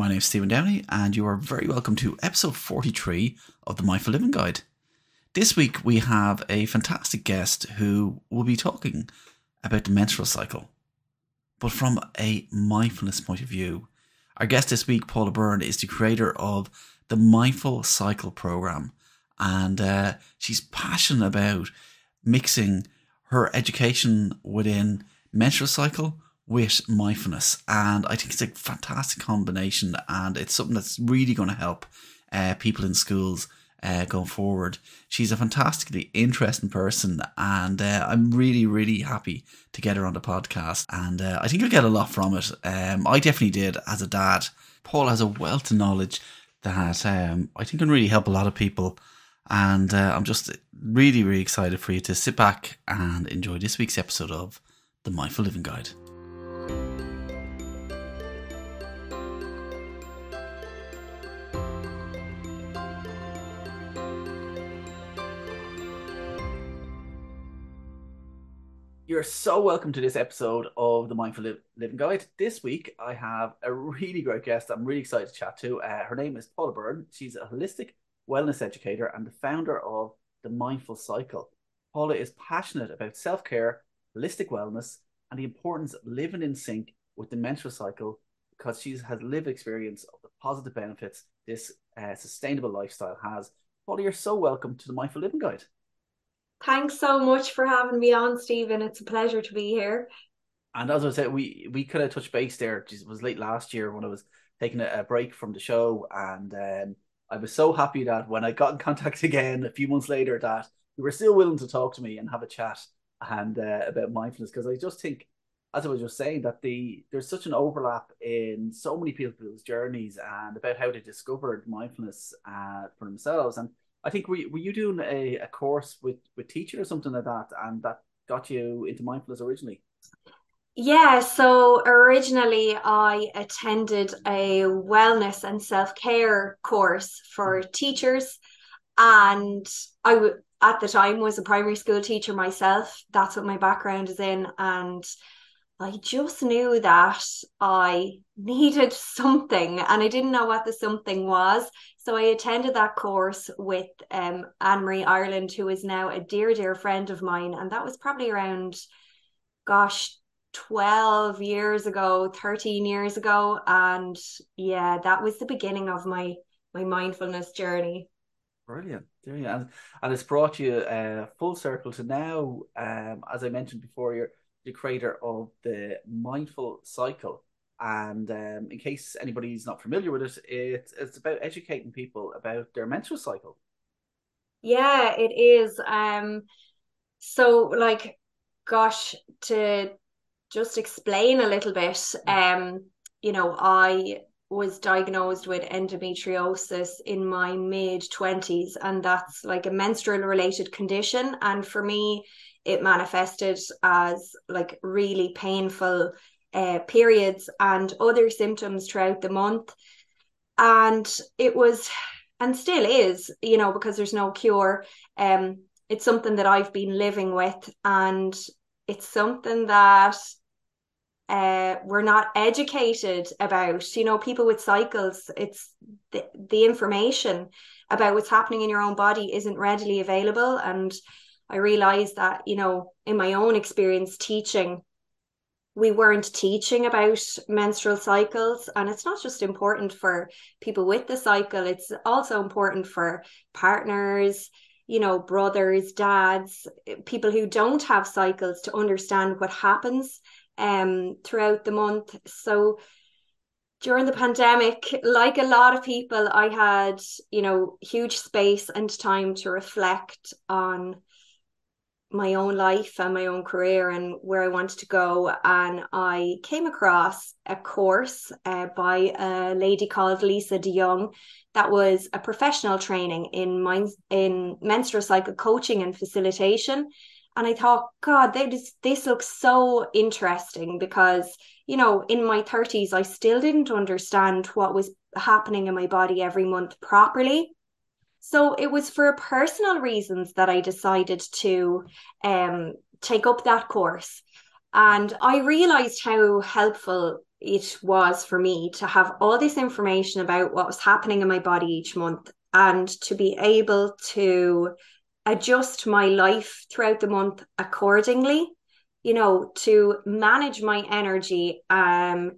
My name is Stephen Downey, and you are very welcome to episode 43 of the Mindful Living Guide. This week, we have a fantastic guest who will be talking about the menstrual cycle, but from a mindfulness point of view. Our guest this week, Paula Byrne, is the creator of the Mindful Cycle program, and uh, she's passionate about mixing her education within menstrual cycle with mindfulness. And I think it's a fantastic combination, and it's something that's really going to help uh, people in schools. Uh, going forward, she's a fantastically interesting person, and uh, I'm really, really happy to get her on the podcast. And uh, I think you'll get a lot from it. Um, I definitely did as a dad. Paul has a wealth of knowledge that um, I think can really help a lot of people. And uh, I'm just really, really excited for you to sit back and enjoy this week's episode of the Mindful Living Guide. You're so welcome to this episode of the Mindful Living Guide. This week, I have a really great guest I'm really excited to chat to. Uh, her name is Paula Byrne. She's a holistic wellness educator and the founder of the Mindful Cycle. Paula is passionate about self care, holistic wellness, and the importance of living in sync with the menstrual cycle because she has lived experience of the positive benefits this uh, sustainable lifestyle has. Paula, you're so welcome to the Mindful Living Guide. Thanks so much for having me on, Stephen. It's a pleasure to be here. And as I said, we we could have touched base there. It was late last year when I was taking a, a break from the show, and um, I was so happy that when I got in contact again a few months later, that you were still willing to talk to me and have a chat and uh, about mindfulness. Because I just think, as I was just saying, that the there's such an overlap in so many people's journeys and about how they discovered mindfulness uh, for themselves and I think were, were you doing a, a course with with teacher or something like that, and that got you into mindfulness originally? Yeah, so originally I attended a wellness and self care course for mm-hmm. teachers, and I w- at the time was a primary school teacher myself. That's what my background is in, and I just knew that I needed something and I didn't know what the something was. So I attended that course with um, Anne Marie Ireland, who is now a dear, dear friend of mine. And that was probably around, gosh, 12 years ago, 13 years ago. And yeah, that was the beginning of my my mindfulness journey. Brilliant, brilliant, and, and it's brought you uh, full circle to now. Um, as I mentioned before, you're the creator of the Mindful Cycle. And um, in case anybody's not familiar with it, it, it's about educating people about their menstrual cycle. Yeah, it is. Um, so, like, gosh, to just explain a little bit, mm. um, you know, I was diagnosed with endometriosis in my mid 20s, and that's like a menstrual related condition. And for me, it manifested as like really painful uh, periods and other symptoms throughout the month. And it was, and still is, you know, because there's no cure. Um, it's something that I've been living with, and it's something that uh, we're not educated about. You know, people with cycles, it's the, the information about what's happening in your own body isn't readily available. And I realized that, you know, in my own experience teaching, we weren't teaching about menstrual cycles. And it's not just important for people with the cycle, it's also important for partners, you know, brothers, dads, people who don't have cycles to understand what happens um, throughout the month. So, during the pandemic, like a lot of people, I had, you know, huge space and time to reflect on my own life and my own career and where I wanted to go. And I came across a course uh, by a lady called Lisa DeYoung that was a professional training in mind, in menstrual cycle coaching and facilitation. And I thought, God, this this looks so interesting because you know, in my 30s, I still didn't understand what was happening in my body every month properly. So it was for personal reasons that I decided to um, take up that course. And I realized how helpful it was for me to have all this information about what was happening in my body each month and to be able to adjust my life throughout the month accordingly you know to manage my energy um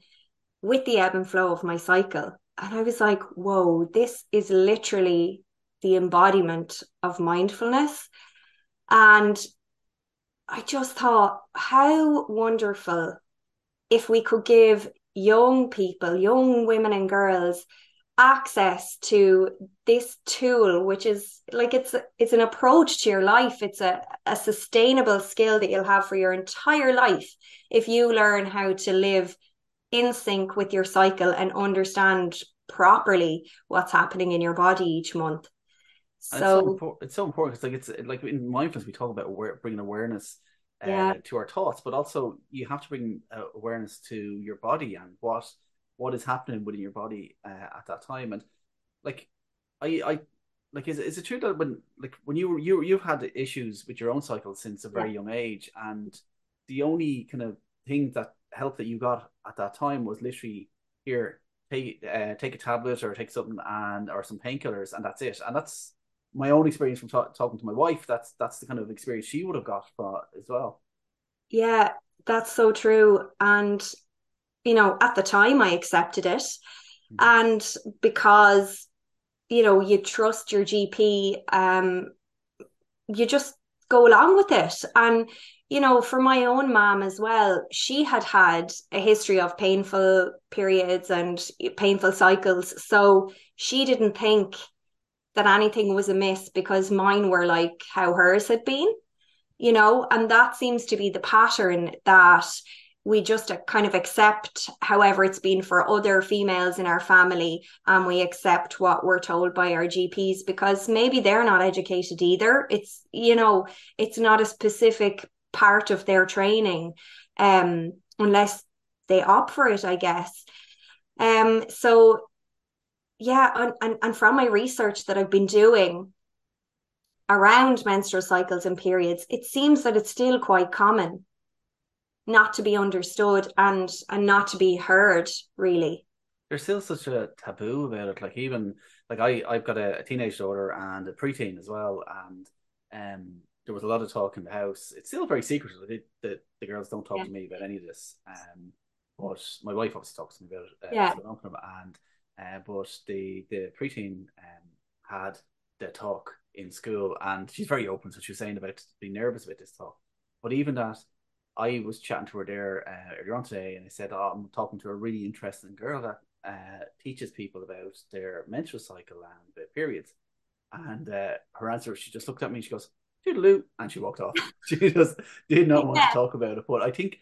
with the ebb and flow of my cycle and i was like whoa this is literally the embodiment of mindfulness. And i just thought how wonderful if we could give young people young women and girls access to this tool which is like it's it's an approach to your life. It's a, a sustainable skill that you'll have for your entire life if you learn how to live in sync with your cycle and understand properly what's happening in your body each month so, it's so, important, it's so important because like it's like in mindfulness we talk about aware, bringing awareness uh, yeah. to our thoughts but also you have to bring uh, awareness to your body and what what is happening within your body uh, at that time. And like, I, I, like, is, is it true that when, like, when you were, you, you've had issues with your own cycle since a very yeah. young age, and the only kind of thing that help that you got at that time was literally here, take, uh, take a tablet or take something and, or some painkillers, and that's it. And that's my own experience from ta- talking to my wife. That's, that's the kind of experience she would have got from as well. Yeah, that's so true. And you know, at the time I accepted it. Mm-hmm. And because, you know, you trust your GP, um, you just go along with it. And, you know, for my own mom as well, she had had a history of painful periods and painful cycles. So she didn't think that anything was amiss because mine were like how hers had been, you know, and that seems to be the pattern that we just uh, kind of accept however it's been for other females in our family and we accept what we're told by our gps because maybe they're not educated either. It's you know it's not a specific part of their training um unless they opt for it i guess. Um so yeah and, and, and from my research that i've been doing around menstrual cycles and periods it seems that it's still quite common not to be understood and and not to be heard really there's still such a taboo about it like even like i i've got a, a teenage daughter and a preteen as well and um there was a lot of talk in the house it's still very secretive the, the, the girls don't talk yeah. to me about any of this um but my wife obviously talks to me about it uh, yeah. and uh, but the the preteen um had the talk in school and she's very open so she was saying about being nervous about this talk but even that I was chatting to her there uh, earlier on today, and I said, "Oh, I'm talking to a really interesting girl that uh, teaches people about their menstrual cycle and the periods." And uh, her answer, she just looked at me and she goes, "Toodaloo," and she walked off. she just did not want yeah. to talk about it. But I think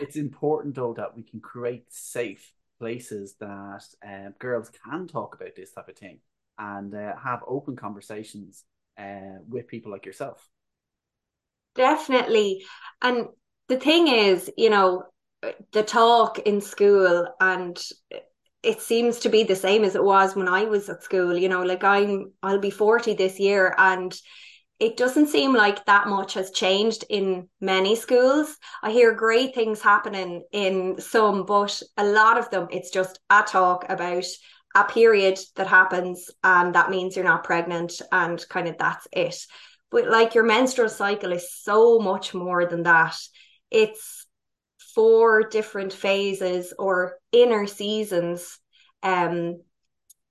it's important though that we can create safe places that uh, girls can talk about this type of thing and uh, have open conversations uh, with people like yourself. Definitely, and the thing is, you know, the talk in school and it seems to be the same as it was when I was at school. You know, like I'm I'll be 40 this year and it doesn't seem like that much has changed in many schools. I hear great things happening in some, but a lot of them it's just a talk about a period that happens and that means you're not pregnant and kind of that's it. But like your menstrual cycle is so much more than that it's four different phases or inner seasons. Um,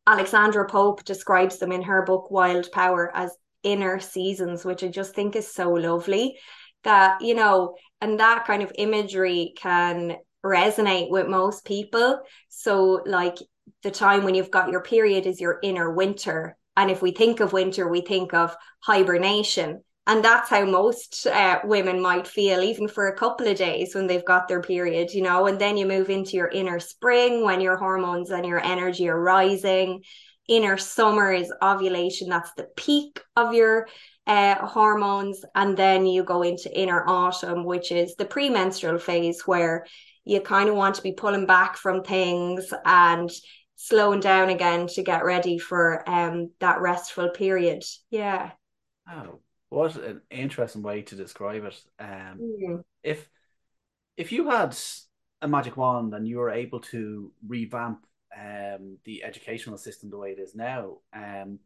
Alexandra Pope describes them in her book Wild Power as inner seasons, which I just think is so lovely. That, you know, and that kind of imagery can resonate with most people. So, like, the time when you've got your period is your inner winter. And if we think of winter, we think of hibernation and that's how most uh, women might feel even for a couple of days when they've got their period you know and then you move into your inner spring when your hormones and your energy are rising inner summer is ovulation that's the peak of your uh, hormones and then you go into inner autumn which is the premenstrual phase where you kind of want to be pulling back from things and slowing down again to get ready for um that restful period yeah oh what an interesting way to describe it. Um, mm. If if you had a magic wand and you were able to revamp um, the educational system the way it is now, um,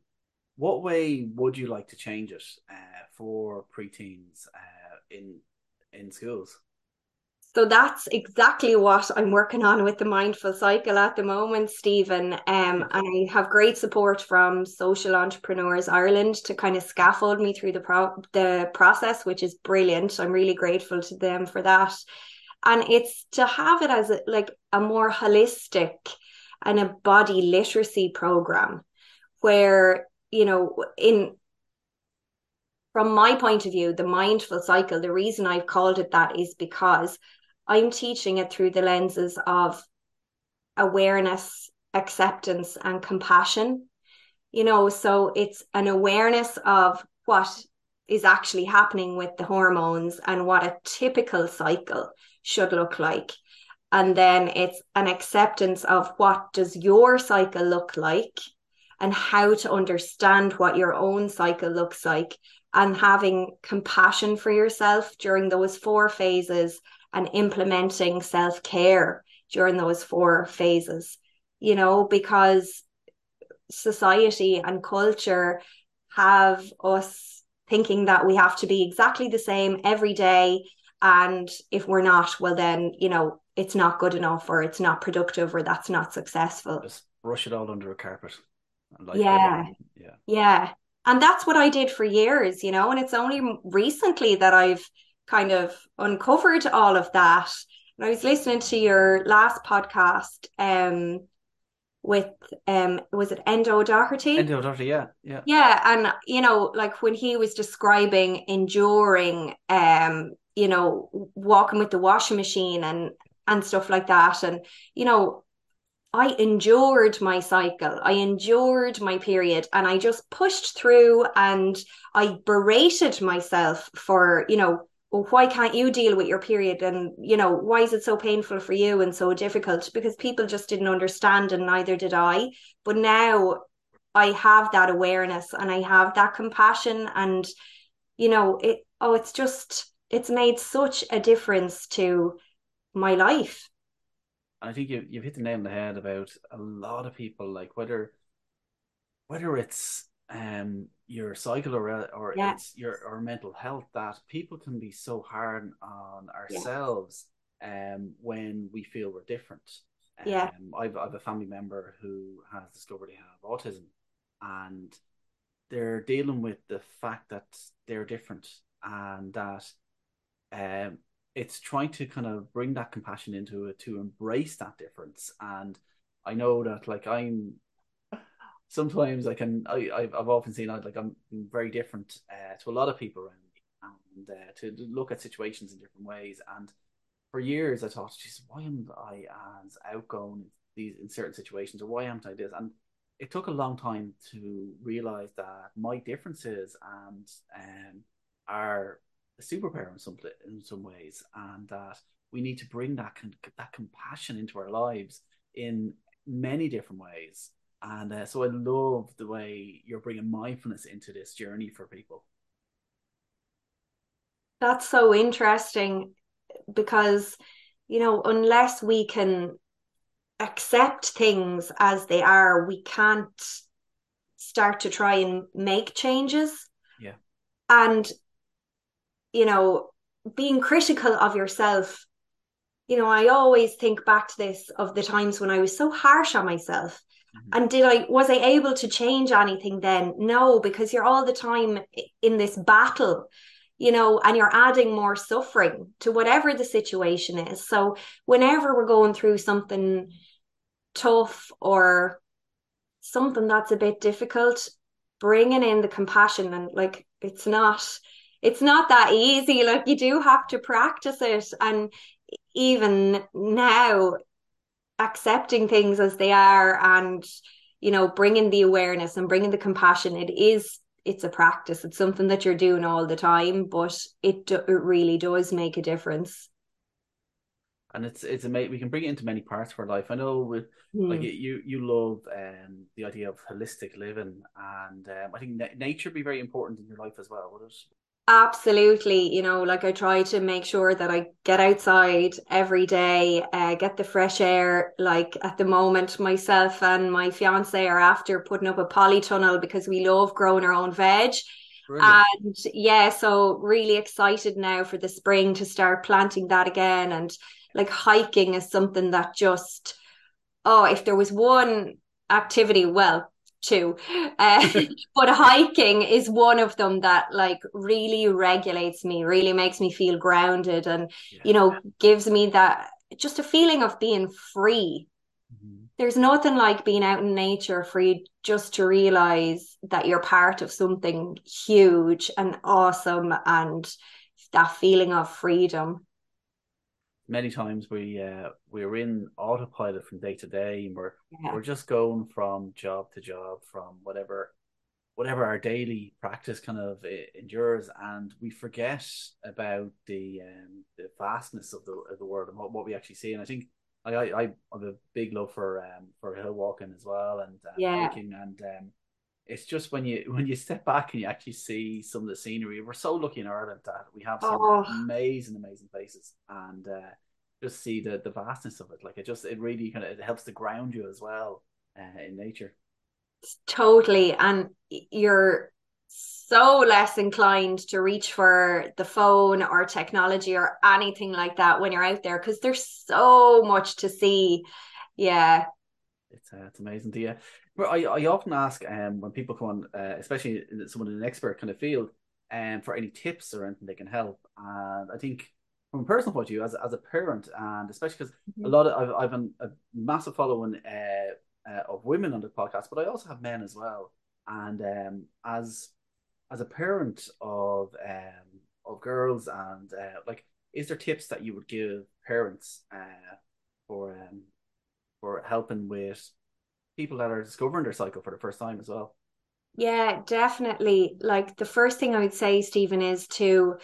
what way would you like to change it uh, for preteens uh, in in schools? So that's exactly what I'm working on with the mindful cycle at the moment, Stephen. Um, and I have great support from Social Entrepreneurs Ireland to kind of scaffold me through the pro- the process, which is brilliant. I'm really grateful to them for that. And it's to have it as a, like a more holistic and a body literacy program where you know in from my point of view the mindful cycle the reason I've called it that is because I'm teaching it through the lenses of awareness, acceptance, and compassion. You know, so it's an awareness of what is actually happening with the hormones and what a typical cycle should look like. And then it's an acceptance of what does your cycle look like and how to understand what your own cycle looks like and having compassion for yourself during those four phases and implementing self care during those four phases, you know, because society and culture have us thinking that we have to be exactly the same every day. And if we're not, well, then, you know, it's not good enough or it's not productive or that's not successful. Just brush it all under a carpet. yeah. Yeah. Yeah. And that's what I did for years, you know, and it's only recently that I've kind of uncovered all of that. And I was listening to your last podcast um with um was it Enda Doherty? Enda Doherty, yeah, yeah. Yeah, and you know, like when he was describing enduring um, you know, walking with the washing machine and and stuff like that. And, you know, I endured my cycle. I endured my period and I just pushed through and I berated myself for, you know, well, why can't you deal with your period and you know why is it so painful for you and so difficult because people just didn't understand and neither did i but now i have that awareness and i have that compassion and you know it oh it's just it's made such a difference to my life i think you, you've hit the nail on the head about a lot of people like whether whether it's um your cycle or or yeah. it's your or mental health that people can be so hard on ourselves yeah. um when we feel we're different. Um, yeah. I've I've a family member who has discovered they have autism and they're dealing with the fact that they're different and that um it's trying to kind of bring that compassion into it to embrace that difference. And I know that like I'm sometimes I can I I've often seen I like I'm very different uh, to a lot of people around me and uh, to look at situations in different ways. And for years I thought Jesus why am I as outgoing in these in certain situations? Or why am I this? And it took a long time to realize that my differences and um, are a superpower in some in some ways and that we need to bring that that compassion into our lives in many different ways and uh, so I love the way you're bringing mindfulness into this journey for people. That's so interesting because, you know, unless we can accept things as they are, we can't start to try and make changes. Yeah. And, you know, being critical of yourself, you know, I always think back to this of the times when I was so harsh on myself Mm-hmm. And did I was I able to change anything then? No, because you're all the time in this battle, you know, and you're adding more suffering to whatever the situation is. So whenever we're going through something tough or something that's a bit difficult, bringing in the compassion and like it's not it's not that easy. Like you do have to practice it. And even now accepting things as they are and you know bringing the awareness and bringing the compassion it is it's a practice. It's something that you're doing all the time but it do, it really does make a difference. And it's it's amazing we can bring it into many parts of our life. I know with mm. like you you love um the idea of holistic living and um, i think na- nature be very important in your life as well would it Absolutely. You know, like I try to make sure that I get outside every day, uh, get the fresh air. Like at the moment, myself and my fiance are after putting up a polytunnel because we love growing our own veg. Brilliant. And yeah, so really excited now for the spring to start planting that again. And like hiking is something that just, oh, if there was one activity, well, two. Uh, but hiking is one of them that like really regulates me, really makes me feel grounded and, Yeah. you know, gives me that just a feeling of being free. Mhm. There's nothing like being out in nature for you just to realize that you're part of something huge and awesome and that feeling of freedom. Many times we uh, we're in autopilot from day to day, and we're Yeah. we're just going from job to job, from whatever whatever our daily practice kind of uh, endures, and we forget about the um, the vastness of the of the world and what, what we actually see. And I think I I have a big love for um for hill walking as well and uh, Yeah. hiking, and um, it's just when you when you step back and you actually see some of the scenery. We're so lucky in Ireland that we have some Oh, amazing, amazing places, and uh, just see the the vastness of it. Like it just it really kind of it helps to ground you as well uh, in nature. totally. And you're so less inclined to reach for the phone or technology or anything like that when you're out there because there's so much to see. Yeah. It's uh, it's amazing to you. But I, I often ask um when people come on, uh, especially someone in an expert kind of field, um for any tips or anything they can help. And I think from a personal point of view, as as a parent, and especially because a lot of I've I've an, a massive following uh, uh, of women on the podcast, but I also have men as well. And um as as a parent of um of girls and uh, like, is there tips that you would give parents uh for um for helping with people that are discovering their cycle for the first time as well. Yeah, definitely. Like the first thing I would say, Stephen, is to,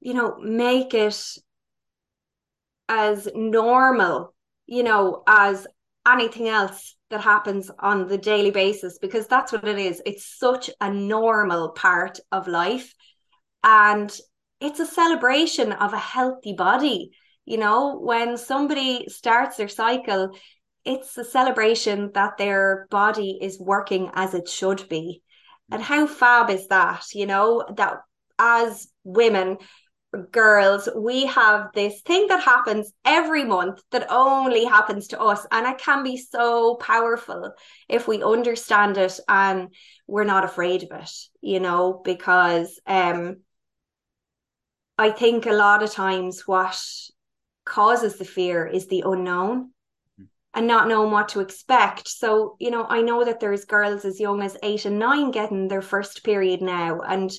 you know, make it as normal, you know, as anything else that happens on the daily basis, because that's what it is. It's such a normal part of life. And it's a celebration of a healthy body. You know, when somebody starts their cycle, it's a celebration that their body is working as it should be. And how fab is that? You know, that as women, girls, we have this thing that happens every month that only happens to us. And it can be so powerful if we understand it and we're not afraid of it, you know, because um I think a lot of times what causes the fear is the unknown and not knowing what to expect. So, you know, I know that there's girls as young as eight and nine getting their first period now. And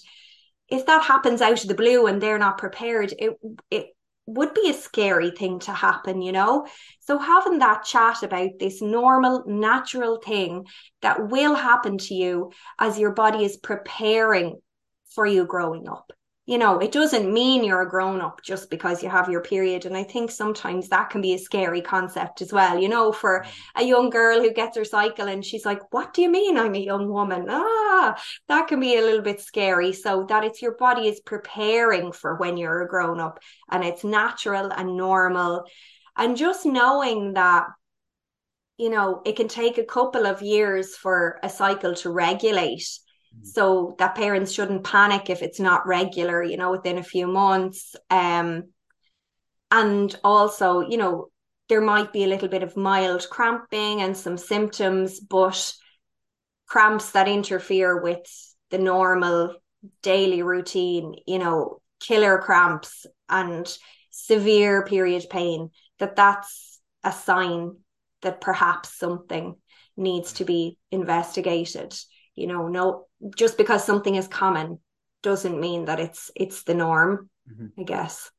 if that happens out of the blue and they're not prepared, it it would be a scary thing to happen, you know? So having that chat about this normal, natural thing that will happen to you as your body is preparing for you growing up you know, it doesn't mean you're a grown up just because you have your period. And I think sometimes that can be a scary concept as well, you know, for a young girl who gets her cycle and she's like, What do you mean I'm a young woman? Ah, that can be a little bit scary. So that it's your body is preparing for when you're a grown up and it's natural and normal. And just knowing that you know, it can take a couple of years for a cycle to regulate so that parents shouldn't panic if it's not regular you know within a few months. Um and also you know there might be a little bit of mild cramping and some symptoms but cramps that interfere with the normal daily routine you know killer cramps and severe period pain that that's a sign that perhaps something needs to be investigated you know no just because something is common doesn't mean that it's it's the norm Mhm. i guess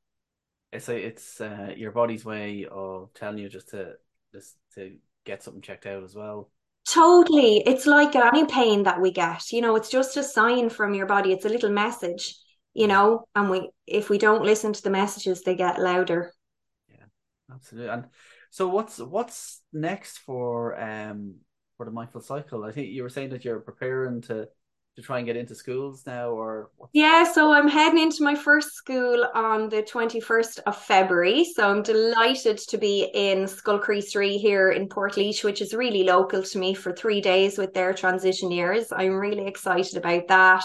It's a, it's uh, your body's way of telling you just to just to get something checked out as well. totally it's like any pain that we get you know it's just a sign from your body it's a little message you know and we if we don't listen to the messages they get louder yeah, absolutely. And so what's what's next for um for the mindful cycle? I think you were saying that you're preparing to to try and get into schools now, or yeah? So I'm heading into my first school on the 21st of February. So I'm delighted to be in Scoil Chríost Rí here in Portlaoise, which is really local to me for three days with their transition years. I'm really excited about that.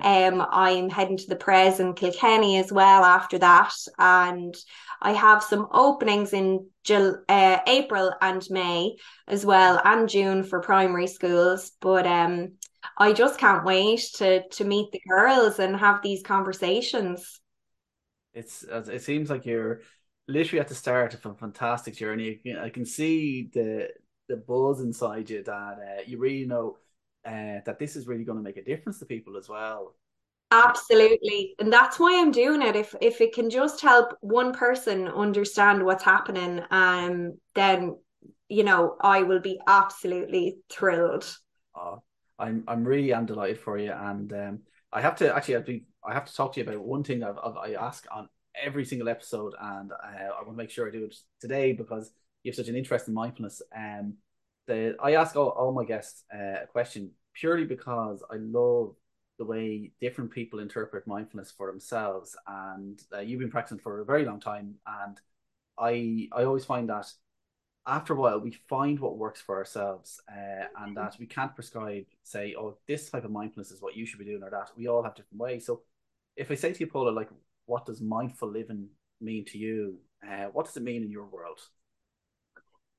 Um, I'm heading to the Pres in Kilkenny as well after that, and I have some openings in uh, April and May as well, and June for primary schools. But um, I just can't wait to to meet the girls and have these conversations. It's it seems like you're literally at the start of a fantastic journey. I can see the the buzz inside you that uh, you really know uh, that this is really going to make a difference to people as well. Absolutely. And that's why I'm doing it. If if it can just help one person understand what's happening, um, then you know, I will be absolutely thrilled. I'm I'm really am delighted for you. And um, I have to actually I to, I have to talk to you about one thing I've, I've, i ask on every single episode, and uh, I want to make sure I do it today because you have such an interest in mindfulness. Um, the I ask all, all my guests uh, a question purely because I love the way different people interpret mindfulness for themselves. And uh, you've been practicing for a very long time, and I I always find that after a while we find what works for ourselves, uh, and that we can't prescribe say, oh, this type of mindfulness is what you should be doing or that. We all have different ways. So if I say to you, Paula, like, what does mindful living mean to you? Uh, what does it mean in your world?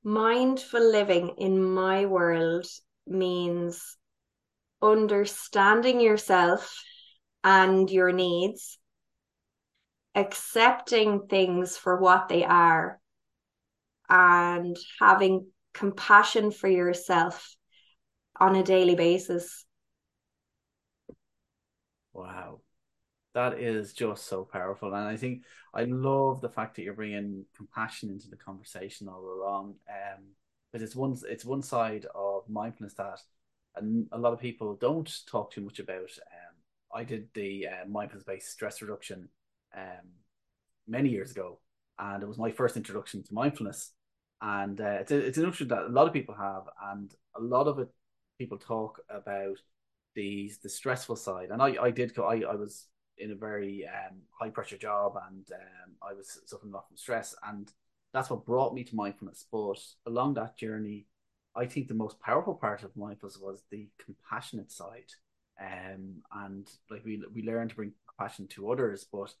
Mindful living in my world means understanding yourself and your needs, accepting things for what they are, and having compassion for yourself on a daily basis. Wow. That is just so powerful. And I think I love the fact that you're bringing compassion into the conversation all along. Um, because it's one, it's one side of mindfulness that and a lot of people don't talk too much about. Um, I did the uh, mindfulness based stress reduction um, many years ago, and it was my first introduction to mindfulness. And uh, it's, a, it's an introduction that a lot of people have, and a lot of it people talk about the the stressful side. And I, I did go, I, I was in a very um, high pressure job, and um, I was suffering a lot from stress, and that's what brought me to mindfulness. But along that journey, I think the most powerful part of mindfulness was the compassionate side. Um, and like we we learn to bring compassion to others, but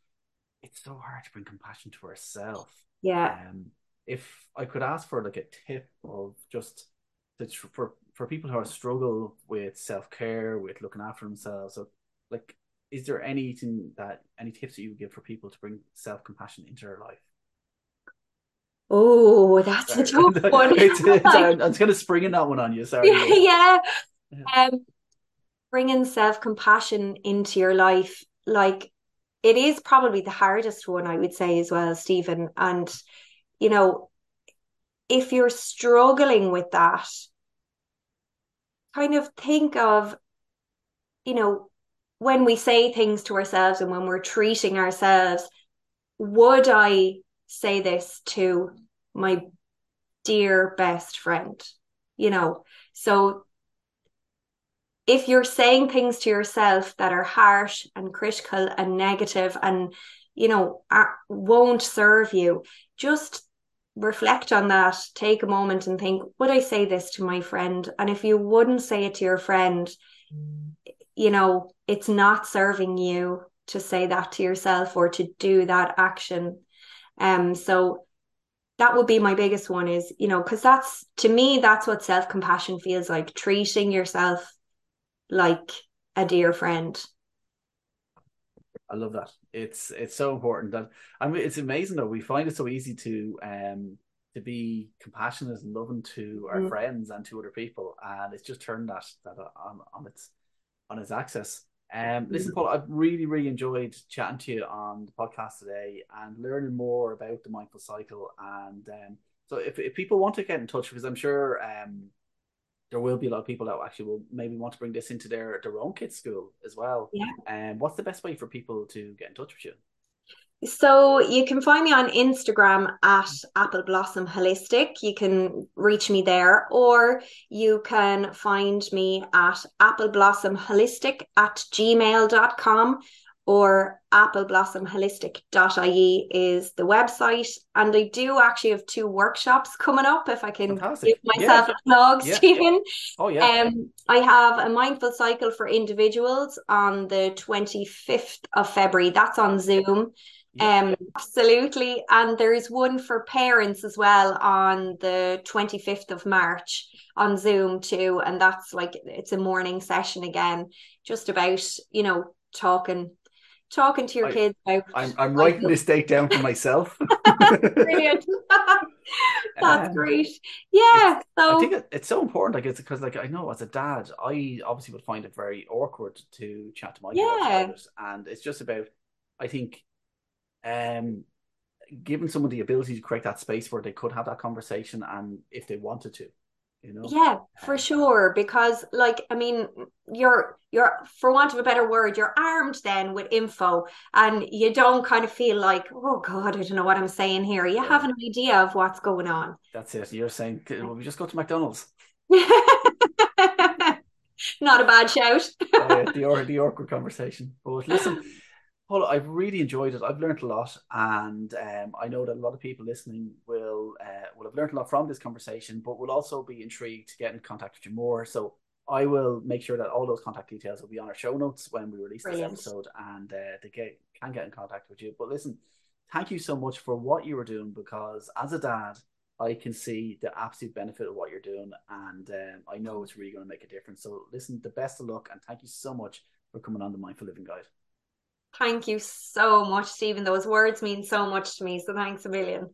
it's so hard to bring compassion to ourselves. Yeah. Um, if I could ask for like a tip of just to, for for people who are struggle with self care, with looking after themselves, so like, is there anything that any tips that you would give for people to bring self compassion into their life? Oh, that's sorry. a tough one. it's, it's, I was going to spring in that one on you. Sorry. yeah. Um, bringing self compassion into your life, like it is probably the hardest one, I would say, as well, Stephen. And, you know, if you're struggling with that, kind of think of, you know, when we say things to ourselves and when we're treating ourselves, would I say this to my dear best friend, you know. So if you're saying things to yourself that are harsh and critical and negative and you know won't serve you just reflect on that take a moment and think would i say this to my friend? And if you wouldn't say it to your friend you know it's not serving you to say that to yourself or to do that action. Um so that would be my biggest one is you know because that's to me that's what self-compassion feels like treating yourself like a dear friend i love that it's it's so important that i mean it's amazing though we find it so easy to um to be compassionate and loving to our mm. friends and to other people and it's just turned that that on on its on its axis um, listen, Paul, I've really, really enjoyed chatting to you on the podcast today and learning more about the mindful cycle. And um, so, if, if people want to get in touch, because I'm sure um, there will be a lot of people that actually will maybe want to bring this into their their own kids' school as well. Yeah. And um, what's the best way for people to get in touch with you? So you can find me on Instagram at Apple Blossom Holistic. You can reach me there, or you can find me at Apple Blossom Holistic at gmail.com or appleblossom.holistic.ie is the website. And I do actually have two workshops coming up if I can Fantastic. give myself Yeah. a plug, Yeah. Stephen. Oh yeah. Um, I have a mindful cycle for individuals on the 25th of February. That's on Zoom. Yeah. Um, absolutely. And there's one for parents as well on the 25th of March on Zoom too. And that's like it's a morning session again, just about, you know, talking talking to your I- kids about I'm I'm writing this date down for myself. brilliant. That's Um, great. Yeah. So I think it, it's so important. Like it's because like I know as a dad, I obviously would find it very awkward to chat to my Yeah. it, and it's just about I think, um, giving someone the ability to create that space where they could have that conversation, and if they wanted to, you know. Yeah, for sure. Because, like, I mean, you're you're for want of a better word, you're armed then with info, and you don't kind of feel like, oh God, I don't know what I'm saying here. You have an idea of what's going on. That's it. You're saying, well, we just go to McDonald's. Not a bad shout. uh, the or the awkward conversation. But listen, Paul, I've really enjoyed it. I've learned a lot, and um, I know that a lot of people listening will uh, will have learned a lot from this conversation, but will also be intrigued to get in contact with you more. So I will make sure that all those contact details will be on our show notes when we release Brilliant. this episode, and uh, they get can get in contact with you. But listen, thank you so much for what you were doing because as a dad. I can see the absolute benefit of what you're doing, and um, I know it's really going to make a difference. So, listen, the best of luck, and thank you so much for coming on the Mindful Living Guide. Thank you so much, Stephen. Those words mean so much to me. So thanks a million.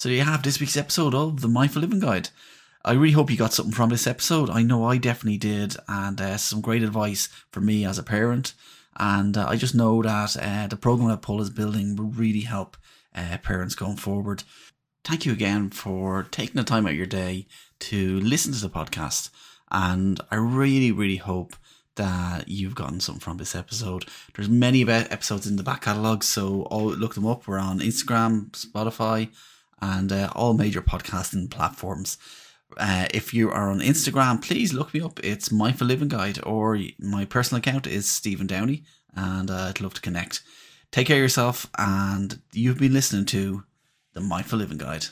So, you have this week's episode of the Mindful Living Guide. I really hope you got something from this episode. I know I definitely did, and uh, some great advice for me as a parent. And uh, I just know that uh, the program that Paul is building will really help uh, parents going forward. Thank you again for taking the time out of your day to listen to the podcast. And I really, really hope that you've gotten something from this episode. There's many episodes in the back catalogue, so look them up. We're on Instagram, Spotify, and uh, all major podcasting platforms. Uh, if you are on Instagram, please look me up. It's Mindful Living Guide, or my personal account is Stephen Downey, and uh, I'd love to connect. Take care of yourself, and you've been listening to the Mindful Living Guide.